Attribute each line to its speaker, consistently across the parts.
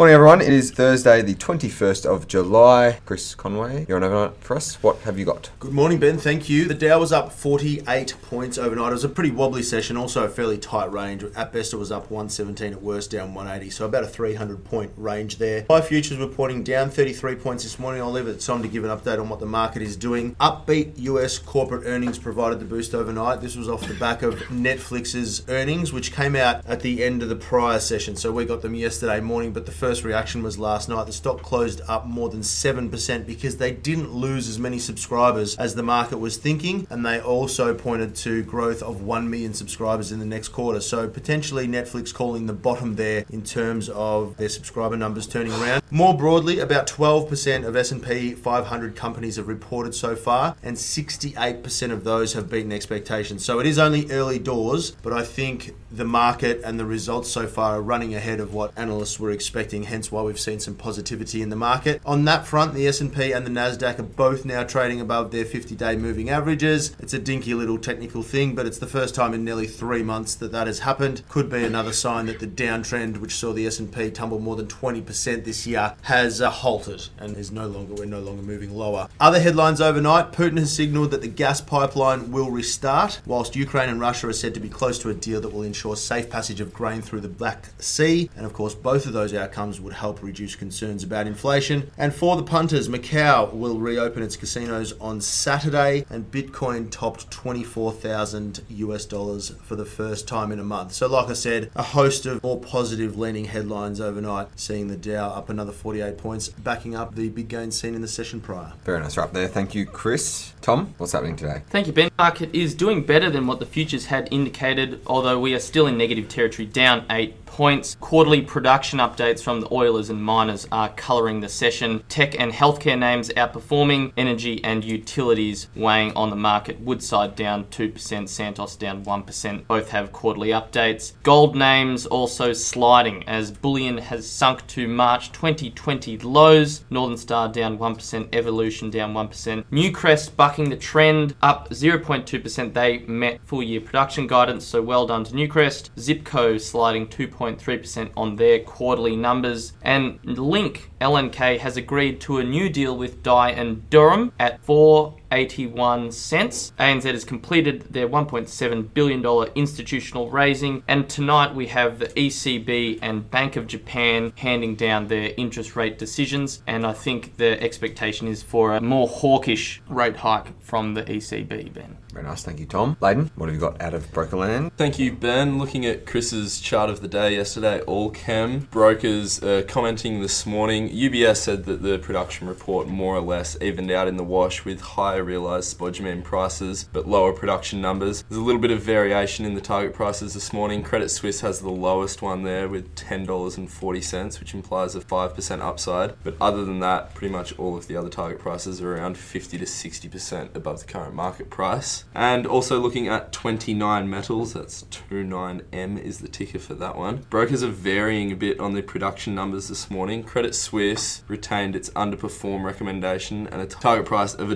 Speaker 1: Morning, everyone. It is Thursday, the 21st of July. Chris Conway, you're on overnight for us. What have you got?
Speaker 2: Good morning, Ben. Thank you. The Dow was up 48 points overnight. It was a pretty wobbly session, also a fairly tight range. At best, it was up 117, at worst, down 180. So about a 300 point range there. SPI futures were pointing down 33 points this morning. I'll leave it Tom to give an update on what the market is doing. Upbeat US corporate earnings provided the boost overnight. This was off the back of Netflix's earnings, which came out at the end of the prior session. So we got them yesterday morning, but the first reaction was last night. The stock closed up more than 7% because they didn't lose as many subscribers as the market was thinking, and they also pointed to growth of 1 million subscribers in the next quarter. So potentially Netflix calling the bottom there in terms of their subscriber numbers turning around. More broadly, about 12% of S&P 500 companies have reported so far, and 68% of those have beaten expectations. So it is only early doors, but I think the market and the results so far are running ahead of what analysts were expecting hence why we've seen some positivity in the market. On that front the S&P and the Nasdaq are both now trading above their 50-day moving averages. It's a dinky little technical thing but it's the first time in nearly 3 months that that has happened. Could be another sign that the downtrend which saw the S&P tumble more than 20% this year has uh, halted and is no longer we're no longer moving lower. Other headlines overnight. Putin has signaled that the gas pipeline will restart whilst Ukraine and Russia are said to be close to a deal that will ensure ensure safe passage of grain through the Black Sea. And of course, both of those outcomes would help reduce concerns about inflation. And for the punters, Macau will reopen its casinos on Saturday, and Bitcoin topped 24,000 US dollars for the first time in a month. So, like I said, a host of more positive leaning headlines overnight, seeing the Dow up another 48 points, backing up the big gains seen in the session prior.
Speaker 1: Very nice wrap there. Thank you, Chris. Tom, what's happening today?
Speaker 3: Thank you, Ben. Market is doing better than what the futures had indicated, although we are still in negative territory, down 8 points. Quarterly production updates from the oilers and miners are colouring the session. Tech and healthcare names outperforming, energy and utilities weighing on the market. Woodside down 2%, Santos down 1%. Both have quarterly updates. Gold names also sliding as bullion has sunk to March 2020 lows. Northern Star down 1%, Evolution down 1%. Newcrest bucking the trend up 0.2%. They met full year production guidance, so well done to Newcrest. Zipco sliding 2.3% on their quarterly numbers. And Link LNK has agreed to a new deal with Dye and Durham at 4 81 cents. ANZ has completed their $1.7 billion institutional raising, and tonight we have the ECB and Bank of Japan handing down their interest rate decisions. And I think the expectation is for a more hawkish rate hike from the ECB, Ben.
Speaker 1: Very nice, thank you, Tom. Leighton, what have you got out of Brokerland?
Speaker 4: Thank you, Ben. Looking at Chris's chart of the day yesterday, Allkem brokers uh, commenting this morning. UBS said that the production report more or less evened out in the wash with higher realised spodumene prices but lower production numbers. There's a little bit of variation in the target prices this morning. Credit Suisse has the lowest one there with $10.40, which implies a 5% upside. But other than that, pretty much all of the other target prices are around 50 to 60% above the current market price. And also looking at 29 metals, that's 29M is the ticker for that one. Brokers are varying a bit on the production numbers this morning. Credit Suisse retained its underperform recommendation and a target price of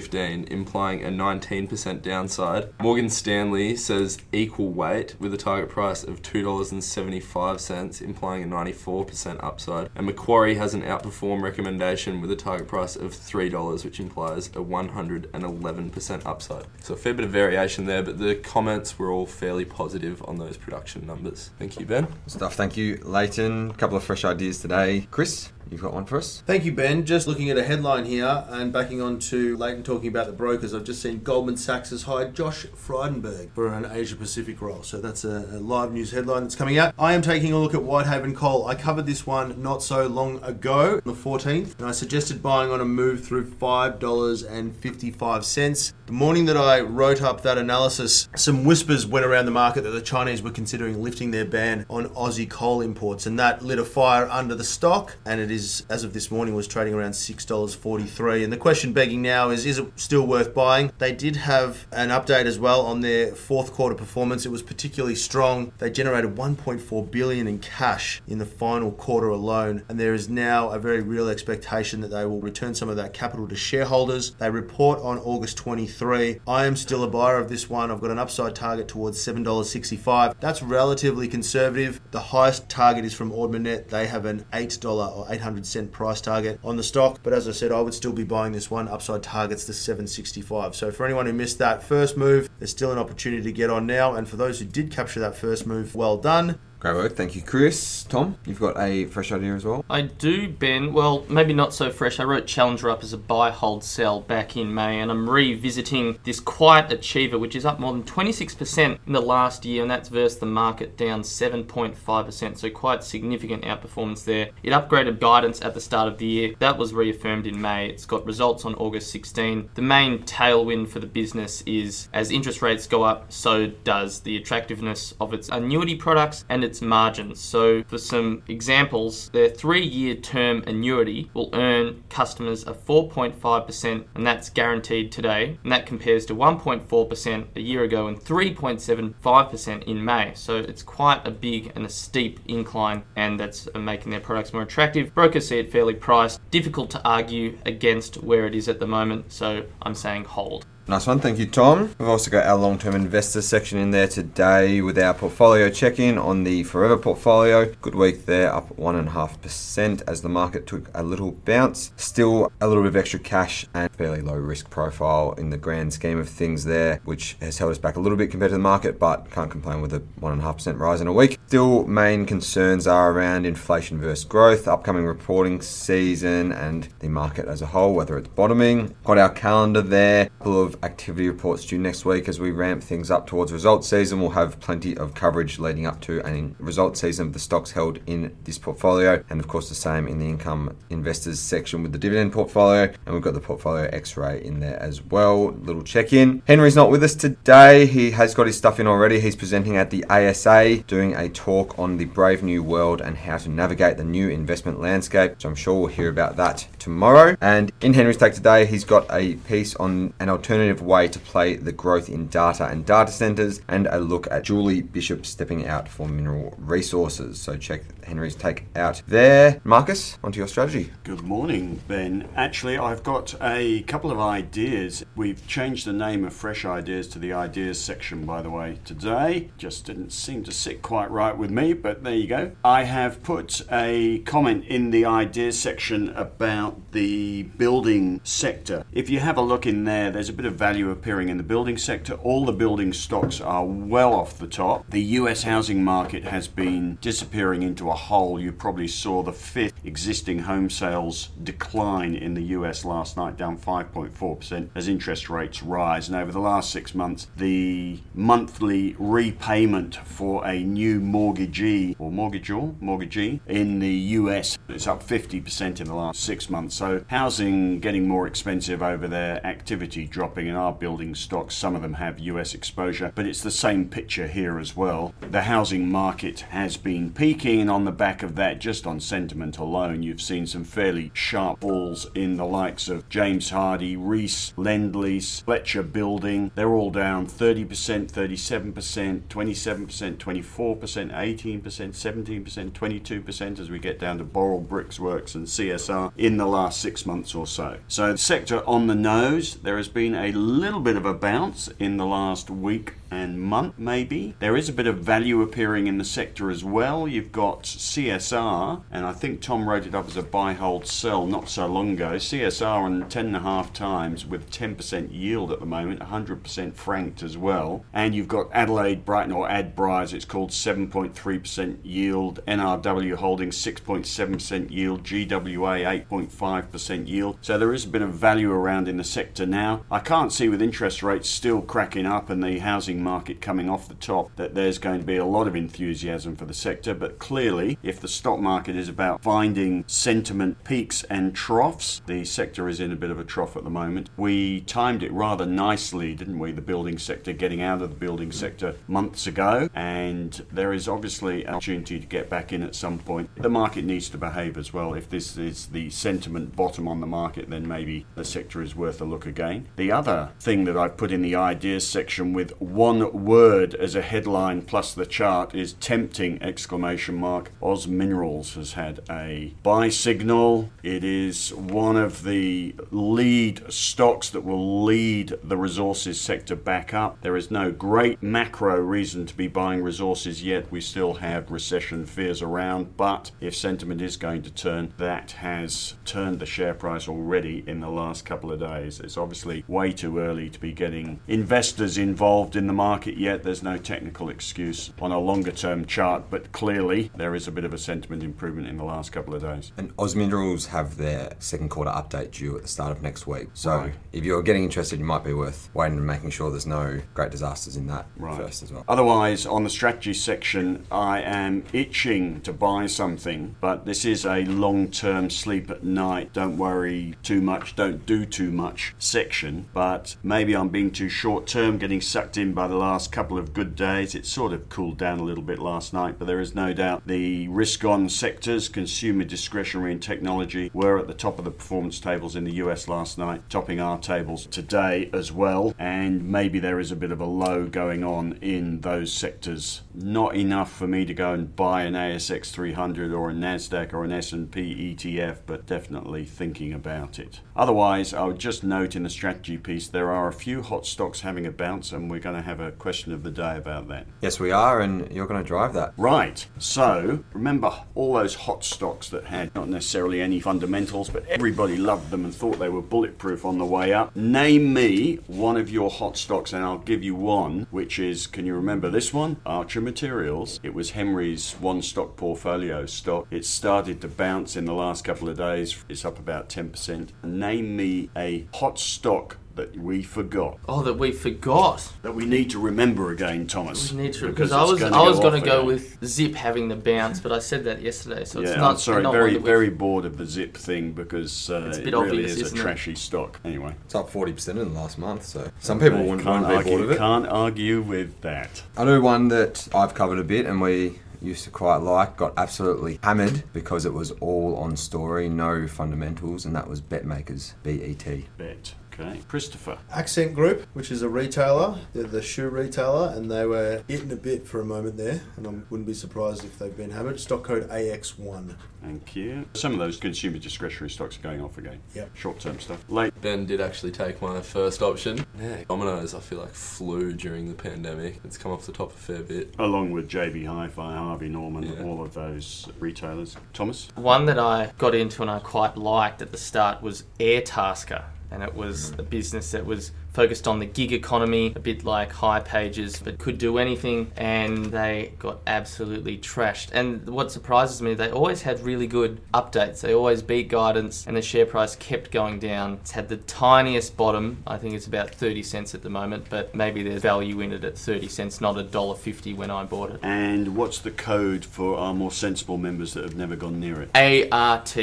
Speaker 4: $1.15, implying a 19% downside. Morgan Stanley says equal weight with a target price of $2.75, implying a 94% upside. And Macquarie has an outperform recommendation with a target price of $3, which implies a 111% upside. So a fair bit of variation there, but the comments were all fairly positive on those production numbers. Thank you, Ben.
Speaker 1: Stuff, thank you, Leighton. A couple of fresh ideas today. Chris, You've got one for us?
Speaker 2: Thank you, Ben. Just looking at a headline here and backing on to Leighton talking about the brokers, I've just seen Goldman Sachs has hired Josh Frydenberg for an Asia Pacific role. So that's a, a, live news headline that's coming out. I am taking a look at Whitehaven Coal. I covered this one not so long ago, the 14th, and I suggested buying on a move through $5.55. The morning that I wrote up that analysis, some whispers went around the market that the Chinese were considering lifting their ban on Aussie coal imports, and that lit a fire under the stock, and it is is, as of this morning, was trading around $6.43. And the question begging now is, is it still worth buying? They did have an update as well on their fourth quarter performance. It was particularly strong. They generated 1.4 billion in cash in the final quarter alone, and there is now a very real expectation that they will return some of that capital to shareholders. They report on August 23. I am still a buyer of this one. I've got an upside target towards $7.65. That's relatively conservative. The highest target is from Ord Minnett. They have an $8 or 800 cent price target on the stock, but as I said, I would still be buying this one. Upside targets the 765. So for anyone who missed that first move, there's still an opportunity to get on now. And for those who did capture that first move, well done.
Speaker 1: Great work. Thank you, Chris. Tom, you've got a fresh idea as well?
Speaker 3: I do, Ben. Well, maybe not so fresh. I wrote Challenger up as a buy, hold, sell back in May, and I'm revisiting this quiet achiever, which is up more than 26% in the last year, and that's versus the market down 7.5%. So quite significant outperformance there. It upgraded guidance at the start of the year. That was reaffirmed in May. It's got results on August 16. The main tailwind for the business is as interest rates go up, so does the attractiveness of its annuity products and its margins. So, for some examples, their three year term annuity will earn customers a 4.5%, and that's guaranteed today. And that compares to 1.4% a year ago and 3.75% in May. So, it's quite a big and a steep incline, and that's uh, making their products more attractive. Brokers see it fairly priced. Difficult to argue against where it is at the moment, so I'm saying hold.
Speaker 1: Nice one, thank you, Tom. We've also got our long term investor section in there today with our portfolio check in on the Forever portfolio. Good week there, up 1.5% as the market took a little bounce. Still a little bit of extra cash and fairly low risk profile in the grand scheme of things there, which has held us back a little bit compared to the market, but can't complain with a 1.5% rise in a week. Still, main concerns are around inflation versus growth, upcoming reporting season, and the market as a whole, whether it's bottoming. Got our calendar there, couple of activity reports due next week as we ramp things up towards results season. We'll have plenty of coverage leading up to a results season of the stocks held in this portfolio, and of course the same in the income investors section with the dividend portfolio, and we've got the portfolio X-ray in there as well. Little check in. Henry's not with us today. He has got his stuff in already. He's presenting at the ASA, doing a talk on the brave new world and how to navigate the new investment landscape. So I'm sure we'll hear about that tomorrow. And in Henry's take today, he's got a piece on an alternative way to play the growth in data and data centers, and a look at Julie Bishop stepping out for mineral resources. So check Henry's take out there. Marcus, onto your strategy.
Speaker 5: Good morning, Ben. Actually, I've got a couple of ideas. We've changed the name of Fresh Ideas to the Ideas section, by the way, today. Just didn't seem to sit quite right with me, but there you go. I have put a comment in the Ideas section about the building sector. If you have a look in there, there's a bit of value appearing in the building sector. All the building stocks are well off the top. The US housing market has been disappearing into a hole. You probably saw the fifth existing home sales decline in the US last night, down 5.4% as interest rates rise. And over the last six months, the monthly repayment for a new mortgagee or mortgagor, mortgagee in the US is up 50% in the last six months. So housing getting more expensive over there, activity dropping in our building stocks. Some of them have US exposure, but it's the same picture here as well. The housing market has been peaking on the back of that, just on sentiment alone. You've seen some fairly sharp falls in the likes of James Hardie, Reece, Lendlease, Fletcher Building. They're all down 30%, 37%, 27%, 24%, 18%, 17%, 22% as we get down to Boral Bricks Works and CSR in the last six months or so. So, sector on the nose, there has been a little bit of a bounce in the last week and month, maybe. There is a bit of value appearing in the sector as well. You've got CSR, and I think Tom wrote it up as a buy, hold, sell not so long ago. CSR on 10.5 times with 10% yield at the moment, 100% franked as well. And you've got Adelaide Brighton or Adbri as it's called, 7.3% yield. NRW holding 6.7% yield. GWA 8.5% yield. So there is a bit of value around in the sector now. I can't see with interest rates still cracking up and the housing housing market coming off the top, that there's going to be a lot of enthusiasm for the sector. But clearly, if the stock market is about finding sentiment peaks and troughs, the sector is in a bit of a trough at the moment. We timed it rather nicely, didn't we? The building sector getting out of the building sector months ago, and there is obviously an opportunity to get back in at some point. The market needs to behave as well. If this is the sentiment bottom on the market, then maybe the sector is worth a look again. The other thing that I've put in the ideas section with one word as a headline plus the chart is tempting exclamation mark. Oz Minerals has had a buy signal. It is one of the lead stocks that will lead the resources sector back up. There is no great macro reason to be buying resources yet. We still have recession fears around, but if sentiment is going to turn, that has turned the share price already in the last couple of days. It's obviously way too early to be getting investors involved in the market yet. There's no technical excuse on a longer term chart, but clearly there is a bit of a sentiment improvement in the last couple of days.
Speaker 1: And Oz Minerals have their second quarter update due at the start of next week. So
Speaker 5: Right.
Speaker 1: if you're getting interested, you might be worth waiting and making sure there's no great disasters in that
Speaker 5: Right.
Speaker 1: first as well.
Speaker 5: Otherwise, on the strategy section, I am itching to buy something, but this is a long term sleep at night, don't worry too much, don't do too much section. But maybe I'm being too short term, getting sucked in by the last couple of good days. It sort of cooled down a little bit last night, but there is no doubt the risk on sectors, consumer discretionary and technology, were at the top of the performance tables in the US last night, topping our tables today as well. And maybe there is a bit of a low going on in those sectors. Not enough for me to go and buy an ASX 300 or a Nasdaq or an S&P ETF, but definitely thinking about it. Otherwise, I would just note in the strategy piece there are a few hot stocks having a bounce, and we're going to have a question of the day about that.
Speaker 1: Yes, we are, and you're going to drive that.
Speaker 5: Right. So remember all those hot stocks that had not necessarily any fundamentals, but everybody loved them and thought they were bulletproof on the way up. Name me one of your hot stocks, and I'll give you one, which is can you remember this one? Archer Materials. It was Henry's one stock portfolio stock. It started to bounce in the last couple of days. It's up about 10%. Name me a hot stock that we forgot
Speaker 3: Oh, that we forgot.
Speaker 5: that we need to remember again, Thomas.
Speaker 3: We need to
Speaker 5: because
Speaker 3: because I was
Speaker 5: gonna
Speaker 3: I was
Speaker 5: go
Speaker 3: going to
Speaker 5: off
Speaker 3: go
Speaker 5: again.
Speaker 3: with Zip having the bounce, but I said that yesterday, so it's
Speaker 5: yeah,
Speaker 3: not.
Speaker 5: I'm sorry,
Speaker 3: not
Speaker 5: very
Speaker 3: one that we've-
Speaker 5: very bored of the Zip thing because uh,
Speaker 3: It's a
Speaker 5: it
Speaker 3: bit
Speaker 5: really
Speaker 3: obvious,
Speaker 5: is a
Speaker 3: isn't it?
Speaker 5: trashy stock. Anyway,
Speaker 1: It's up 40% in the last month, so some people wouldn't,
Speaker 5: can't
Speaker 1: wouldn't be bored
Speaker 5: argue,
Speaker 1: of it.
Speaker 5: can't argue with that.
Speaker 1: I know one that I've covered a bit and we used to quite like, got absolutely hammered because it was all on story, no fundamentals, and that was BetMakers, B E T.
Speaker 5: Bet. Okay, Christopher.
Speaker 2: Accent Group, which is a retailer, they're the shoe retailer, and they were hitting a bit for a moment there, and I wouldn't be surprised if they've been hammered. Stock code AX1.
Speaker 5: Thank you. Some of those consumer discretionary stocks are going off again.
Speaker 2: Yep.
Speaker 5: Short term stuff. Late.
Speaker 4: Ben did actually take my first option. Yeah, Domino's, I feel like flew during the pandemic. It's come off the top a fair bit.
Speaker 5: Along with JB Hi-Fi, Harvey Norman,
Speaker 4: Yeah.
Speaker 5: all of those retailers. Thomas.
Speaker 3: One that I got into and I quite liked at the start was Airtasker. And it was a business that was focused on the gig economy, a bit like hipages, but could do anything. And they got absolutely trashed. And what surprises me, they always had really good updates. They always beat guidance, and the share price kept going down. It's had the tiniest bottom. I think it's about 30 cents at the moment, but maybe there's value in it at 30 cents, not $1.50 when I bought it.
Speaker 5: And what's the code for our more sensible members that have never gone near it?
Speaker 3: ART.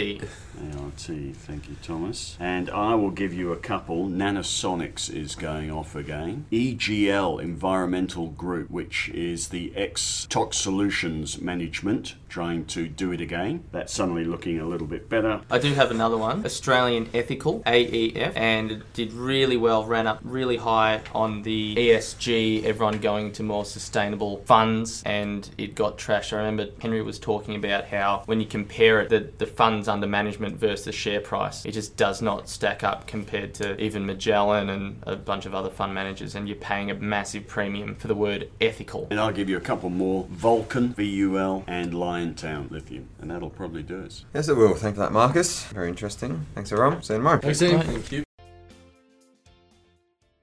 Speaker 5: ART, thank you, Thomas. And I will give you a couple. Nanosonics is going off again. EGL Environmental Group, which is the ex Tox Solutions Management, trying to do it again. That's suddenly looking a little bit better.
Speaker 3: I do have another one, Australian Ethical, AEF, and it did really well, ran up really high on the ESG, everyone going to more sustainable funds, and it got trashed. I remember Henry was talking about how when you compare it, the, the funds under management versus the share price, it just does not stack up compared to even Magellan and a bunch of other fund managers, and you're paying a massive premium for the word ethical.
Speaker 5: And I'll give you a couple more Vulcan, VUL, and Liontown Lithium. And that'll probably do us.
Speaker 1: Yes, it will. Thank you for that, Marcus. Very interesting. Thanks, everyone. See you tomorrow.
Speaker 4: Thank you.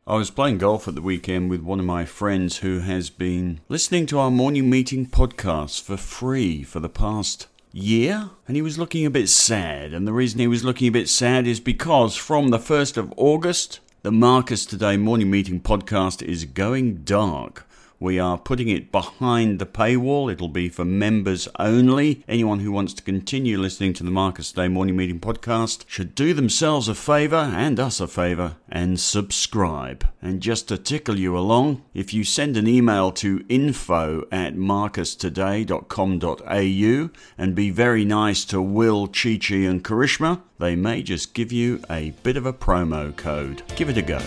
Speaker 5: I was playing golf at the weekend with one of my friends who has been listening to our morning meeting podcast for free for the past year, and he was looking a bit sad. And the reason he was looking a bit sad is because from the 1st of August, The Marcus Today Morning Meeting podcast is going dark. We are putting it behind the paywall. It'll be for members only. Anyone who wants to continue listening to the Marcus Today Morning Meeting podcast should do themselves a favour and us a favour and subscribe. And just to tickle you along, if you send an email to info at marcustoday.com.au and be very nice to Will, Chi Chi, and Karishma, they may just give you a bit of a promo code. Give it a go.